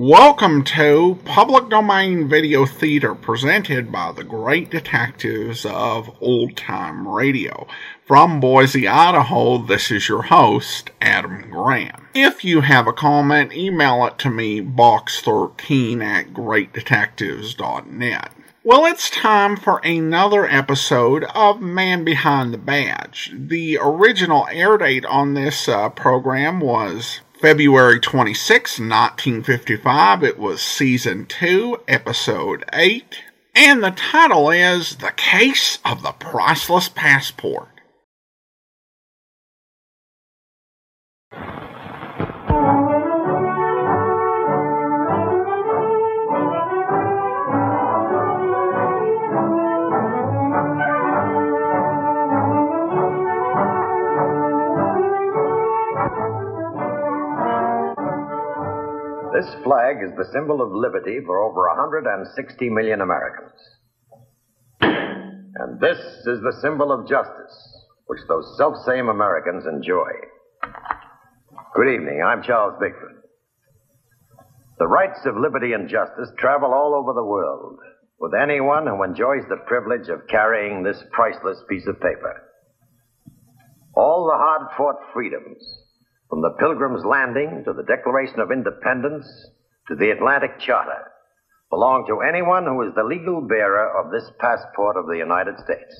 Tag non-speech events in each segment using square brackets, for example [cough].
Welcome to Public Domain Video Theater presented by the great detectives of Old Time Radio. From Boise, Idaho, this is your host, Adam Graham. If you have a comment, email it to me, box13 at greatdetectives.net. Well, it's time for another episode of Man Behind the Badge. The original air date on this uh, program was February 26, 1955. It was season 2, episode 8. And the title is The Case of the Priceless Passport. This flag is the symbol of liberty for over 160 million Americans. And this is the symbol of justice, which those self-same Americans enjoy. Good evening. I'm Charles Bickford. The rights of liberty and justice travel all over the world with anyone who enjoys the privilege of carrying this priceless piece of paper. All the hard-fought freedoms from the Pilgrim's Landing to the Declaration of Independence to the Atlantic Charter belong to anyone who is the legal bearer of this passport of the United States.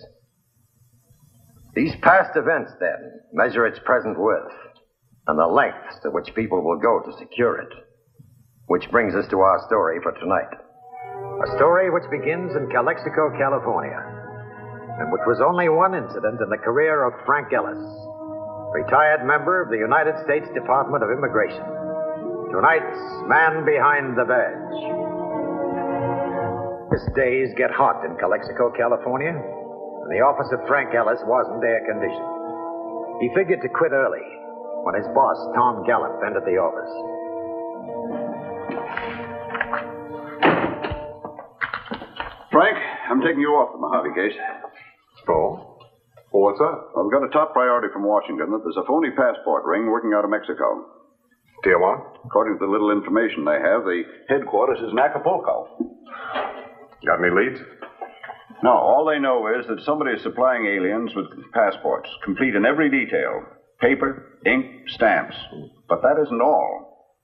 These past events, then, measure its present worth and the lengths to which people will go to secure it. Which brings us to our story for tonight. A story which begins in Calexico, California, and which was only one incident in the career of Frank Ellis, retired member of the United States Department of Immigration. Tonight's Man Behind the Badge. His days get hot in Calexico, California, and the office of Frank Ellis wasn't air conditioned. He figured to quit early when his boss, Tom Gallup, entered the office. Frank, I'm taking you off the Mojave case. Oh? Well, what's up? I've got a top priority from Washington that there's a phony passport ring working out of Mexico. Tijuana? According to the little information they have, the headquarters is in Acapulco. Got any leads? No, all they know is that somebody is supplying aliens with passports, complete in every detail paper, ink, stamps. But that isn't all.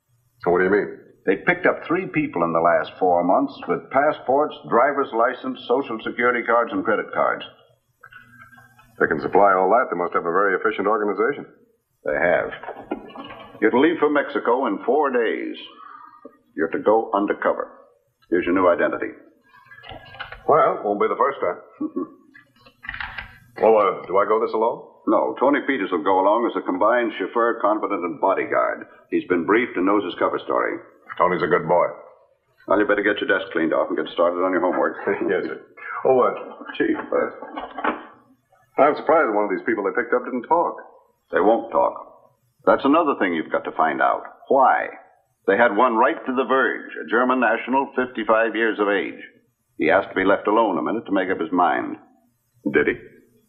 So what do you mean? They picked up three people in the last four months with passports, driver's license, social security cards, and credit cards. If they can supply all that, they must have a very efficient organization. They have. You're to leave for Mexico in four days. You're to go undercover. Here's your new identity. Well, won't be the first time. [laughs] well, uh, do I go this alone? No, Tony Peters will go along as a combined chauffeur, confidant, and bodyguard. He's been briefed and knows his cover story. Tony's a good boy. Well, you better get your desk cleaned off and get started on your homework. [laughs] yes, sir. Oh, uh, Chief, uh, I'm surprised one of these people they picked up didn't talk. They won't talk. That's another thing you've got to find out. Why? They had one right to the verge, a German national, 55 years of age. He asked to be left alone a minute to make up his mind. Did he?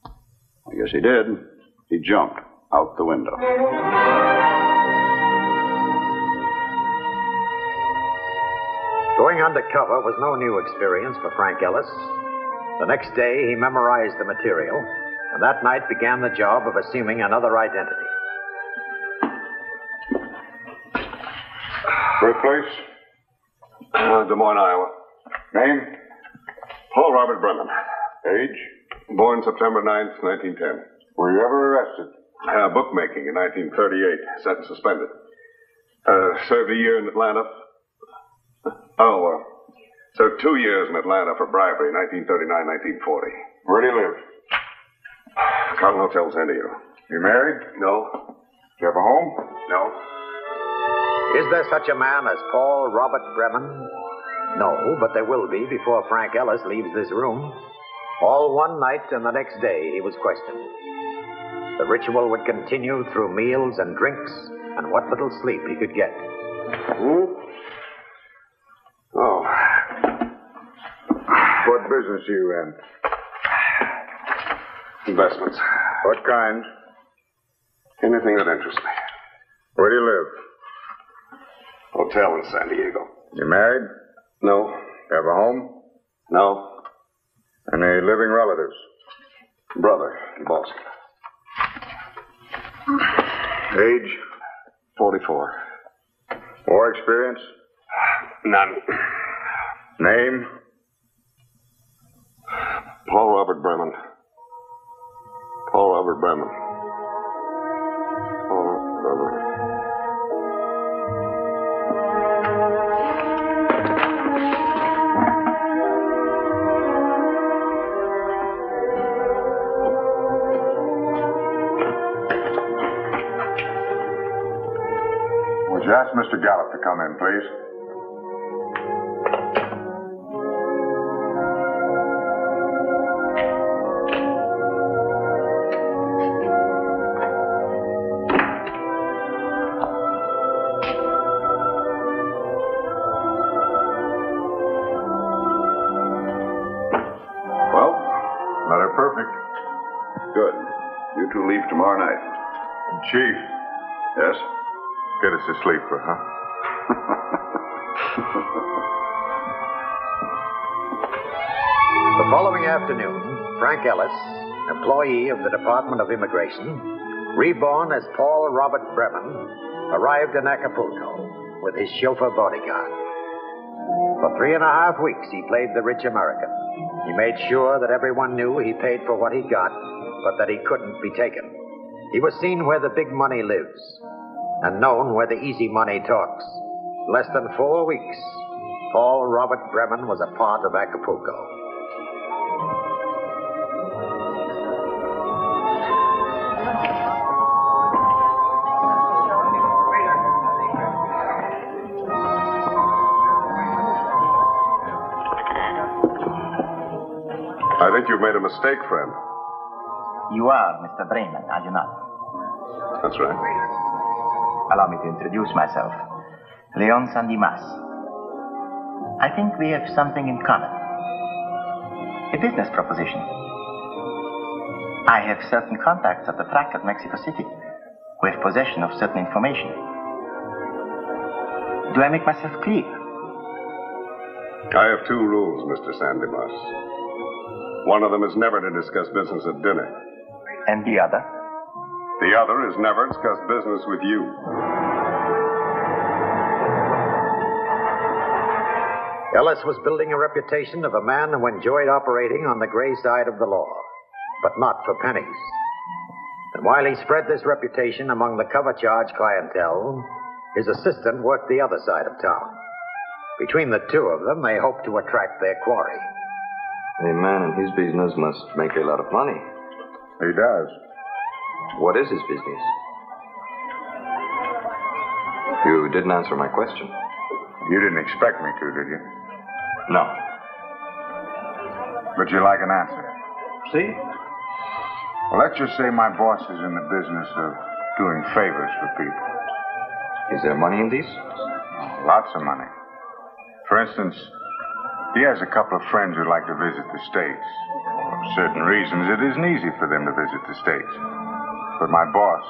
I guess he did. He jumped out the window. Going undercover was no new experience for Frank Ellis. The next day, he memorized the material, and that night began the job of assuming another identity. Birthplace? Uh, Des Moines, Iowa. Name? Paul Robert Bremen. Age? Born September 9th, 1910. Were you ever arrested? Uh, bookmaking in 1938. Sentence suspended. Uh, served a year in Atlanta. Oh, uh, served two years in Atlanta for bribery, 1939, 1940. Where do you live? Carlton Hotel, San Diego. You You married? No. Do you have a home? No. Is there such a man as Paul Robert Bremen? No, but there will be before Frank Ellis leaves this room. All one night and the next day he was questioned. The ritual would continue through meals and drinks and what little sleep he could get. Hmm? Oh. What business are you in? Investments. What kind? Anything that interests me. Where do you live? Hotel in San Diego. You married? No. You have a home? No. Any living relatives? Brother in Boston. Age? 44. War experience? None. Name? Paul Robert Bremen. Paul Robert Bremen. Paul. Would you ask Mr. Gallup to come in, please? Us a sleeper, huh? [laughs] The following afternoon, Frank Ellis, employee of the Department of Immigration, reborn as Paul Robert Bremen, arrived in Acapulco with his chauffeur bodyguard. For three and a half weeks, he played the rich American. He made sure that everyone knew he paid for what he got, but that he couldn't be taken. He was seen where the big money lives, and known where the easy money talks. Less than four weeks, Paul Robert Bremen was a part of Acapulco. I think you've made a mistake, friend. You are Mr. Bremen, are you not? That's right. Allow me to introduce myself. Leon San Dimas. I think we have something in common. A business proposition. I have certain contacts at the track at Mexico City who have possession of certain information. Do I make myself clear? I have two rules, Mr. San Dimas. One of them is never to discuss business at dinner. And the other? The other is never discuss business with you. Ellis was building a reputation of a man who enjoyed operating on the gray side of the law, but not for pennies. And while he spread this reputation among the cover charge clientele, his assistant worked the other side of town. Between the two of them, they hoped to attract their quarry. A man in his business must make a lot of money. He does. What is his business? You didn't answer my question. You didn't expect me to, did you? No. But you like an answer. See? Well, let's just say my boss is in the business of doing favors for people. Is there money in this? Lots of money. For instance, he has a couple of friends who'd like to visit the States. For certain reasons, it isn't easy for them to visit the States. But my boss,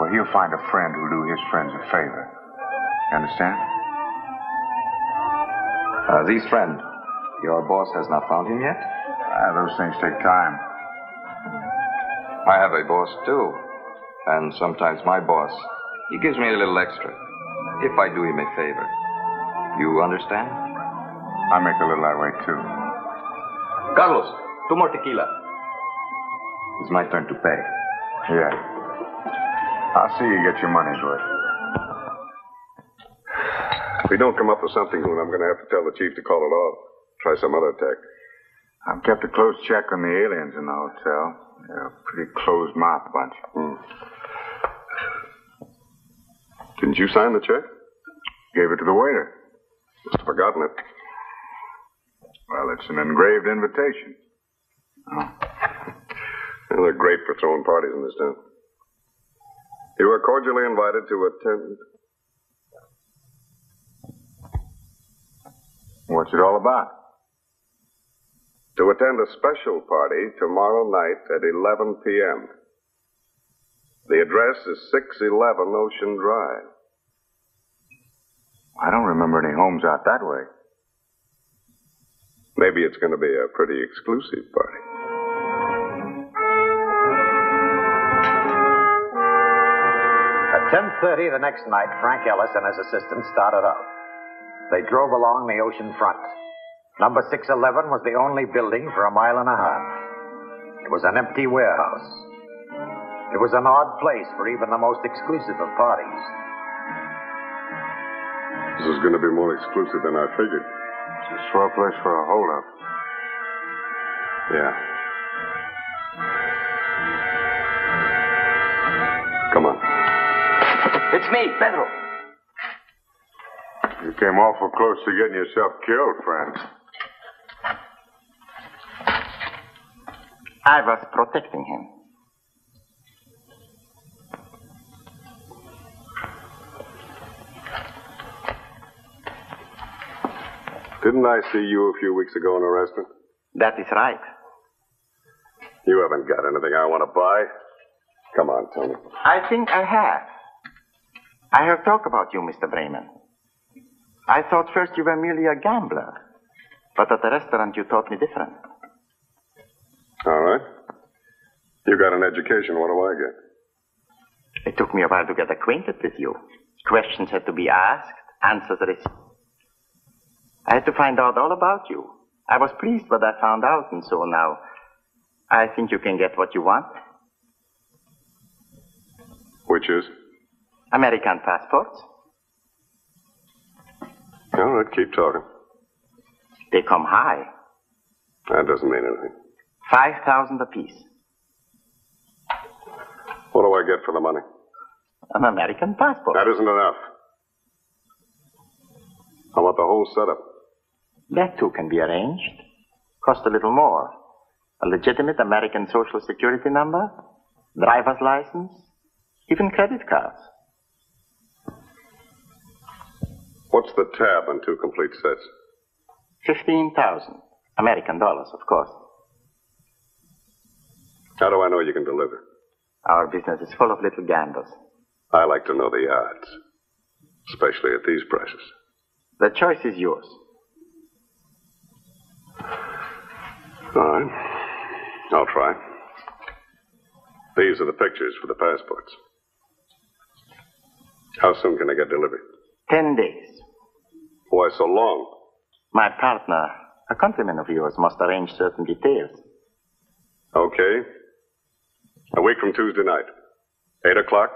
well, he'll find a friend who'll do his friends a favor. You understand? Uh, this friend, your boss has not found him yet? Ah, those things take time. I have a boss too. And sometimes my boss, he gives me a little extra. If I do him a favor. You understand? I make a little that way too. Carlos, two more tequila. It's my turn to pay. Yeah. I'll see you get your money's worth. If we don't come up with something, Hoon, I'm going to have to tell the chief to call it off. Try some other tack. I've kept a close check on the aliens in the hotel. They're a pretty closed mouth bunch. Hmm. Didn't you sign the check? Gave it to the waiter. Must have forgotten it. Well, it's an engraved invitation. Oh. They're great for throwing parties in this town. You are cordially invited to attend. What's it all about? To attend a special party tomorrow night at 11 p.m. The address is 611 Ocean Drive. I don't remember any homes out that way. Maybe it's going to be a pretty exclusive party. 10.30 the next night, Frank Ellis and his assistant started out. They drove along the ocean front. Number 611 was the only building for a mile and a half. It was an empty warehouse. It was an odd place for even the most exclusive of parties. This is going to be more exclusive than I figured. It's a swell place for a holdup. Yeah. It's me, Pedro. You came awful close to getting yourself killed, friend. I was protecting him. Didn't I see you a few weeks ago in a restaurant? That is right. You haven't got anything I want to buy. Come on, Tony. I think I have. I have talked about you, Mr. Bremen. I thought first you were merely a gambler, but at the restaurant you taught me different. All right. You got an education. What do I get? It took me a while to get acquainted with you. Questions had to be asked, answers received. I had to find out all about you. I was pleased what I found out, and so now I think you can get what you want. Which is? American passports. All right, keep talking. They come high. That doesn't mean anything. Five thousand apiece. What do I get for the money? An American passport. That isn't enough. I want the whole setup. That too can be arranged. Cost a little more. A legitimate American Social Security number, driver's license, even credit cards. What's the tab on two complete sets? Fifteen thousand. American dollars, of course. How do I know you can deliver? Our business is full of little gambles. I like to know the odds, especially at these prices. The choice is yours. All right. I'll try. These are the pictures for the passports. How soon can I get delivery? Ten days. Why so long? My partner, a countryman of yours, must arrange certain details. Okay. A week from Tuesday night. Eight o'clock.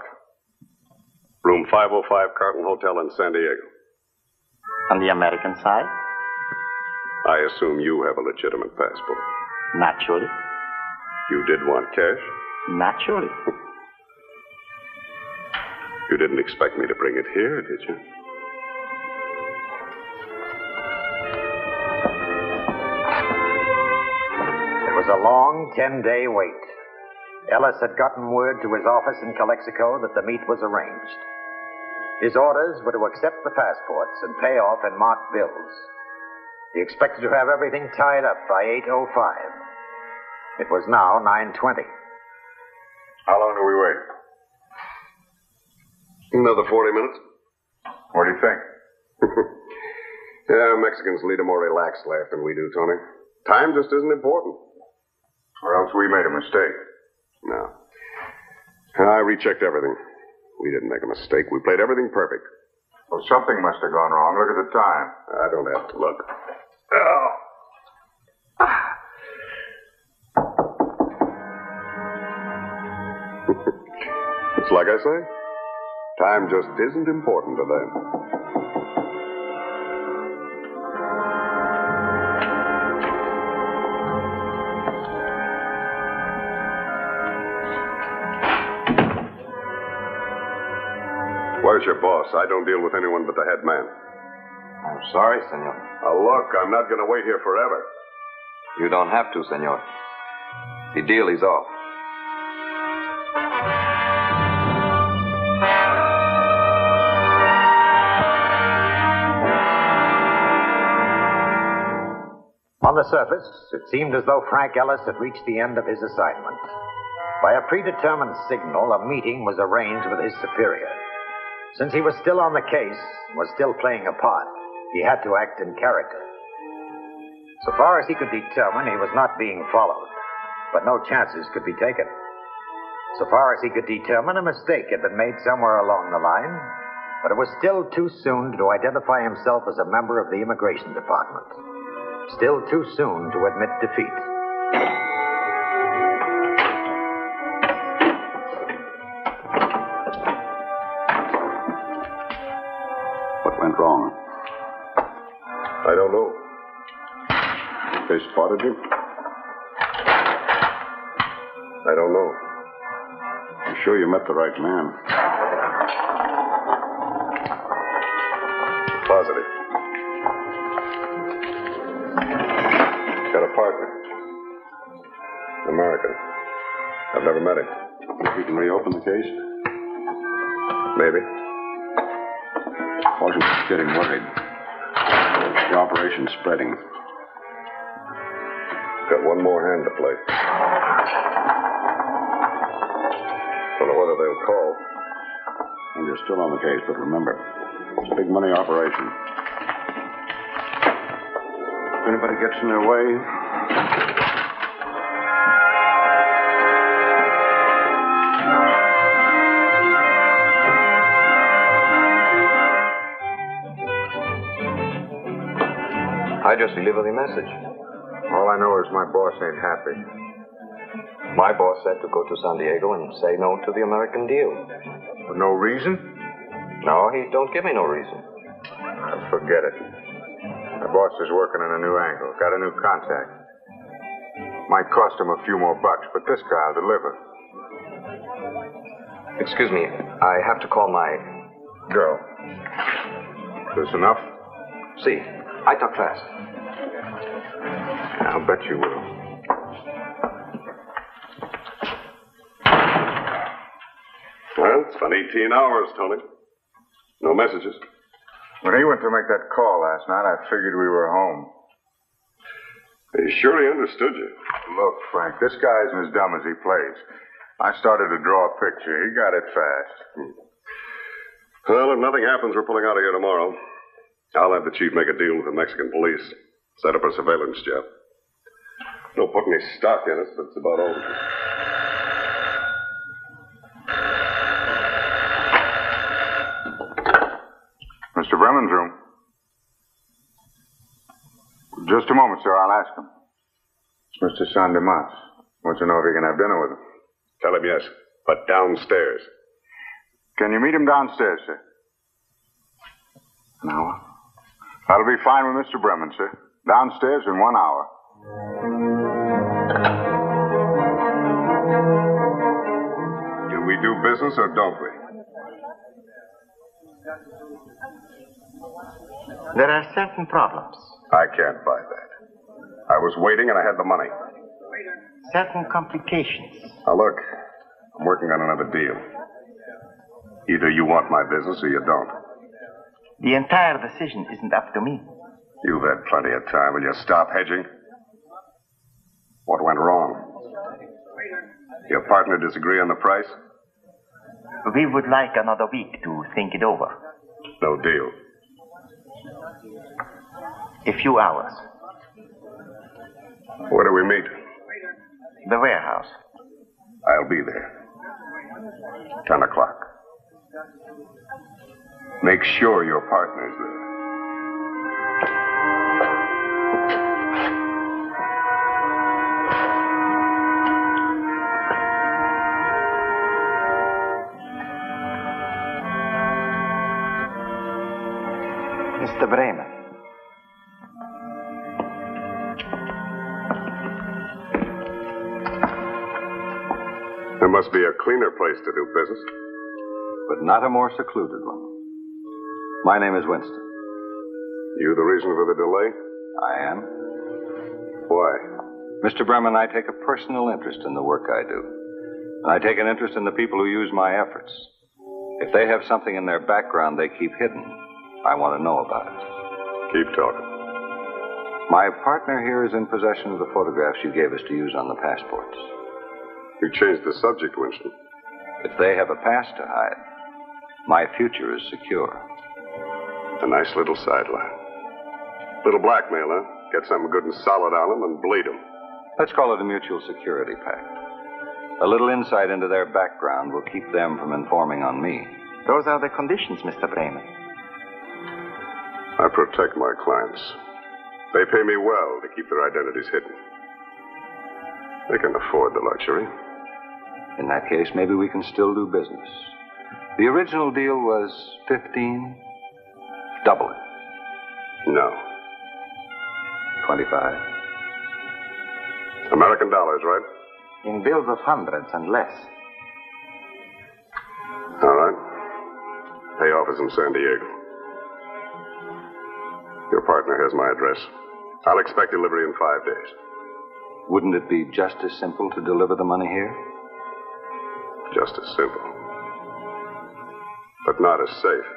Room 505 Carlton Hotel in San Diego. On the American side, I assume you have a legitimate passport. naturally. You did want cash? Naturally. [laughs] You didn't expect me to bring it here, did you? A long 10 day wait. Ellis had gotten word to his office in Calexico that the meet was arranged. His orders were to accept the passports and pay off in marked bills. He expected to have everything tied up by 8.05. It was now 9.20. How long do we wait? Another 40 minutes? What do you think? [laughs] yeah, Mexicans lead a more relaxed life than we do, Tony. Time just isn't important. Or else we made a mistake. No. I rechecked everything. We didn't make a mistake. We played everything perfect. Well, something must have gone wrong. Look at the time. I don't have to look. Oh. [sighs] it's like I say. Time just isn't important to them. Where's your boss? I don't deal with anyone but the head man. I'm sorry, senor. Now, look, I'm not going to wait here forever. You don't have to, senor. The deal is off. On the surface, it seemed as though Frank Ellis had reached the end of his assignment. By a predetermined signal, a meeting was arranged with his superior. Since he was still on the case, was still playing a part, he had to act in character. So far as he could determine, he was not being followed, but no chances could be taken. So far as he could determine, a mistake had been made somewhere along the line, but it was still too soon to identify himself as a member of the Immigration Department. Still too soon to admit defeat. Spotted you? I don't know. I'm sure you met the right man? Positive. Got a partner. American. I've never met him. We can reopen the case? Maybe. Washington's getting worried. The operation's spreading. Got one more hand to play. Don't know whether they'll call. And you're still on the case, but remember, it's a big money operation. If anybody gets in their way, I just deliver the message. Know is my boss ain't happy. My boss said to go to San Diego and say no to the American deal. For no reason? No, he don't give me no reason. Uh, forget it. My boss is working on a new angle, got a new contact. Might cost him a few more bucks, but this guy'll deliver. Excuse me, I have to call my girl. This enough? See, I talk fast. I'll bet you will. Well, it's been 18 hours, Tony. No messages. When he went to make that call last night, I figured we were home. He surely understood you. Look, Frank, this guy isn't as dumb as he plays. I started to draw a picture. He got it fast. Well, if nothing happens, we're pulling out of here tomorrow. I'll have the chief make a deal with the Mexican police. Set up a surveillance job. Don't put any stock in us, but it's about all. Mr. Bremen's room. Just a moment, sir. I'll ask him. It's Mr. San Dimas. Wants to know if he can have dinner with him. Tell him yes, but downstairs. Can you meet him downstairs, sir? An hour? That'll be fine with Mr. Bremen, sir. Downstairs in one hour. Do business or don't we? There are certain problems, I can't buy that. I was waiting and I had the money. certain complications. Now, look, I'm working on another deal. Either you want my business or you don't. The entire decision isn't up to me. You've had plenty of time. Will you stop hedging? What went wrong? Your partner disagree on the price? We would like another week to think it over. No deal. A few hours. Where do we meet? The warehouse. I'll be there. Ten o'clock. Make sure your partner's there. Mr. Bremen. There must be a cleaner place to do business. but not a more secluded one. My name is Winston. You the reason for the delay? I am. Why? Mr. Bremen, I take a personal interest in the work I do. And I take an interest in the people who use my efforts. If they have something in their background they keep hidden, I want to know about it. Keep talking. My partner here is in possession of the photographs you gave us to use on the passports. You changed the subject, Winston. If they have a past to hide, My future is secure. A nice little sideline. Little blackmail, huh? Get something good and solid on them and bleed them. Let's call it a mutual security pact. A little insight into their background will keep them from informing on me. Those are the conditions, Mr. Bremen. I protect my clients. They pay me well to keep their identities hidden. They can afford the luxury. In that case, maybe we can still do business. The original deal was 15. Double it. No. 25. American dollars, right? In bills of hundreds and less. All right. Payoff is in San Diego. Your partner has my address. I'll expect delivery in five days. Wouldn't it be just as simple to deliver the money here? Just as simple. But not as safe.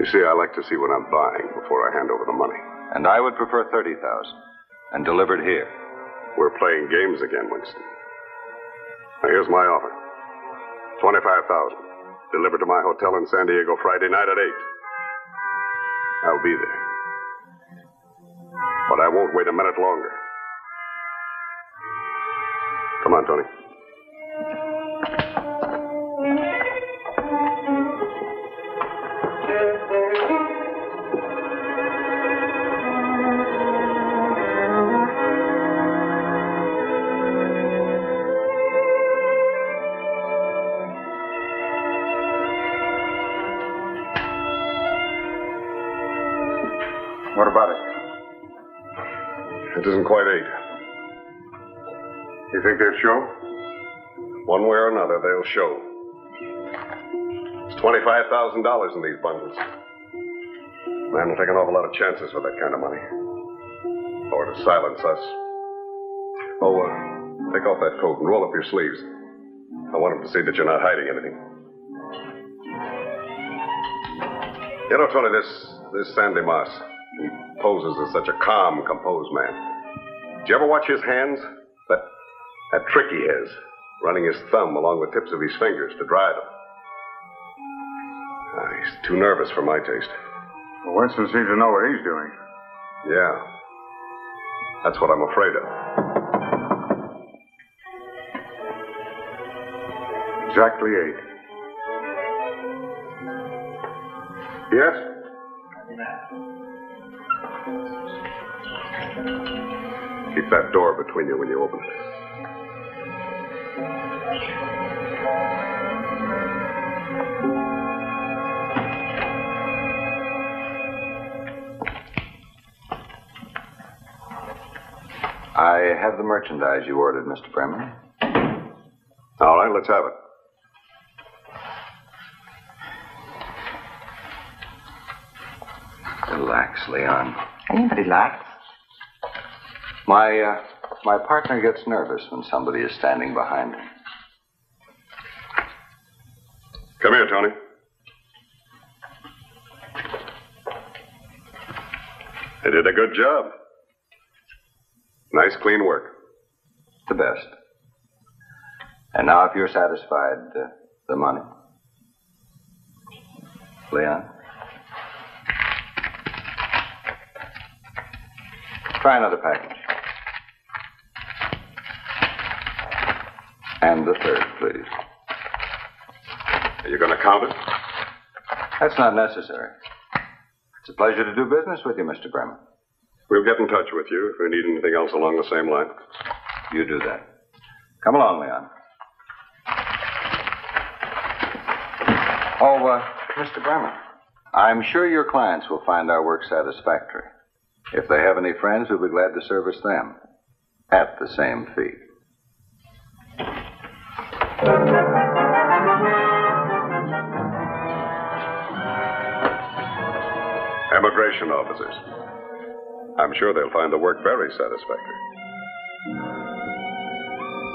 You see, I like to see what I'm buying before I hand over the money. And I would prefer 30,000 and delivered here. We're playing games again, Winston. Now, here's my offer 25000 Delivered to my hotel in San Diego Friday night at 8. I'll be there. But I won't wait a minute longer. Come on, Tony. What about it? It isn't quite eight. You think they'll show? One way or another, they'll show. It's $25,000 in these bundles. Man will take an awful lot of chances with that kind of money. Or to silence us. Oh, uh, take off that coat and roll up your sleeves. I want him to see that you're not hiding anything. You know, Tony, this, this San Dimas, he poses as such a calm, composed man. Did you ever watch his hands? That, that trick he has, running his thumb along the tips of his fingers to dry them. Ah, he's too nervous for my taste. Well, Winston seems to know what he's doing. Yeah. That's what I'm afraid of. Exactly eight. Yes? Keep that door between you when you open it. I have the merchandise you ordered, Mr. Bremen. All right, let's have it. Can you relax? My, uh, my partner gets nervous when somebody is standing behind him. Come here, Tony. They did a good job. Nice, clean work. The best. And now, if you're satisfied, uh, the money. Leon? Try another package. And the third, please. Are you going to count it? That's not necessary. It's a pleasure to do business with you, Mr. Bremen. We'll get in touch with you if we need anything else along the same line. You do that. Come along, Leon. Oh, uh, Mr. Bremen, I'm sure your clients will find our work satisfactory. If they have any friends, we'll be glad to service them at the same fee. Immigration officers. I'm sure they'll find the work very satisfactory.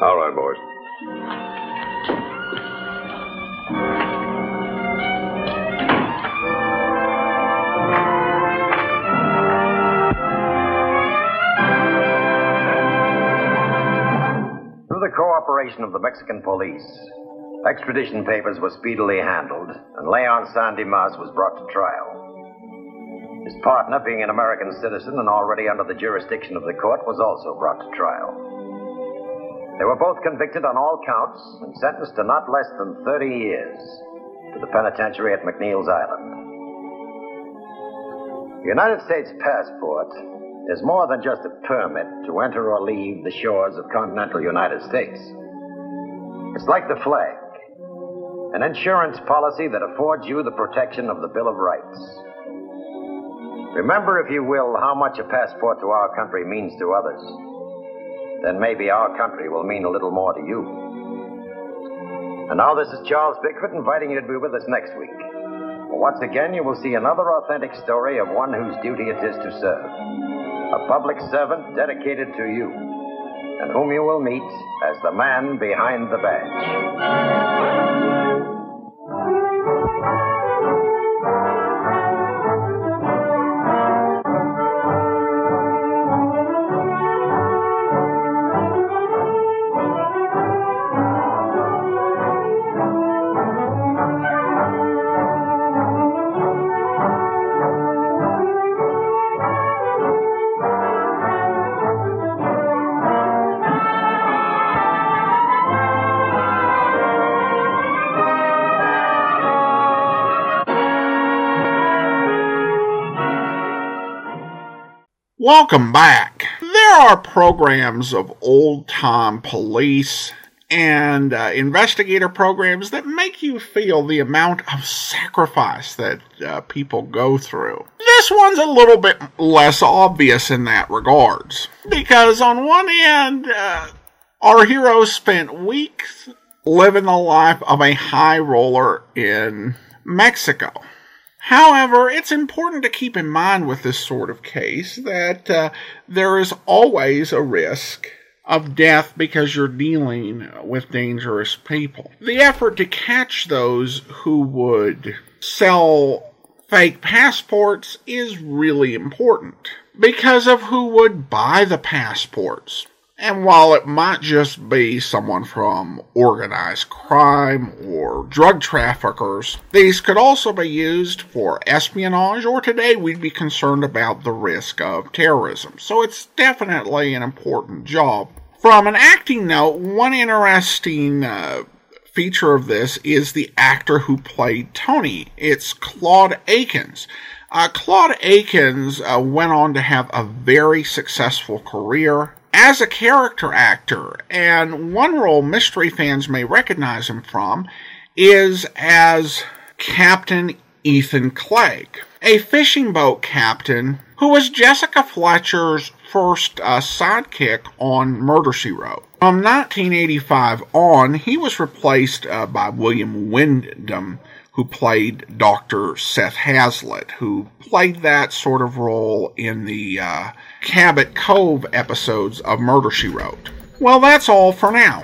All right, boys. Cooperation of the Mexican police, Extradition papers were speedily handled, and Leon San Dimas was brought to trial. His partner, being an American citizen and already under the jurisdiction of the court, was also brought to trial. They were both convicted on all counts and sentenced to not less than 30 years to the penitentiary at McNeil's Island. The United States passport is more than just a permit to enter or leave the shores of continental United States. It's like the flag, an insurance policy that affords you the protection of the Bill of Rights. Remember, if you will, how much a passport to our country means to others. Then maybe our country will mean a little more to you. And now this is Charles Bickford inviting you to be with us next week. Once again, you will see another authentic story of one whose duty it is to serve. A public servant dedicated to you, and whom you will meet as the man behind the badge. Welcome back. There are programs of old time police and uh, investigator programs that make you feel the amount of sacrifice that uh, people go through. This one's a little bit less obvious in that regards because on one end, uh, our heroes spent weeks living the life of a high roller in Mexico. However, it's important to keep in mind with this sort of case that uh, there is always a risk of death because you're dealing with dangerous people. The effort to catch those who would sell fake passports is really important because of who would buy the passports. And while it might just be someone from organized crime or drug traffickers, these could also be used for espionage, or today we'd be concerned about the risk of terrorism. So it's definitely an important job. From an acting note, one interesting uh, feature of this is the actor who played Tony. It's Claude Akins. Uh, Claude Akins uh, went on to have a very successful career as a character actor, and one role mystery fans may recognize him from is as Captain Ethan Cragg, a fishing boat captain who was Jessica Fletcher's first uh, sidekick on Murder She Wrote. From 1985 on, he was replaced uh, by William Windom, who played Dr. Seth Hazlitt, who played that sort of role in the uh, Cabot Cove episodes of Murder She Wrote. Well, that's all for now.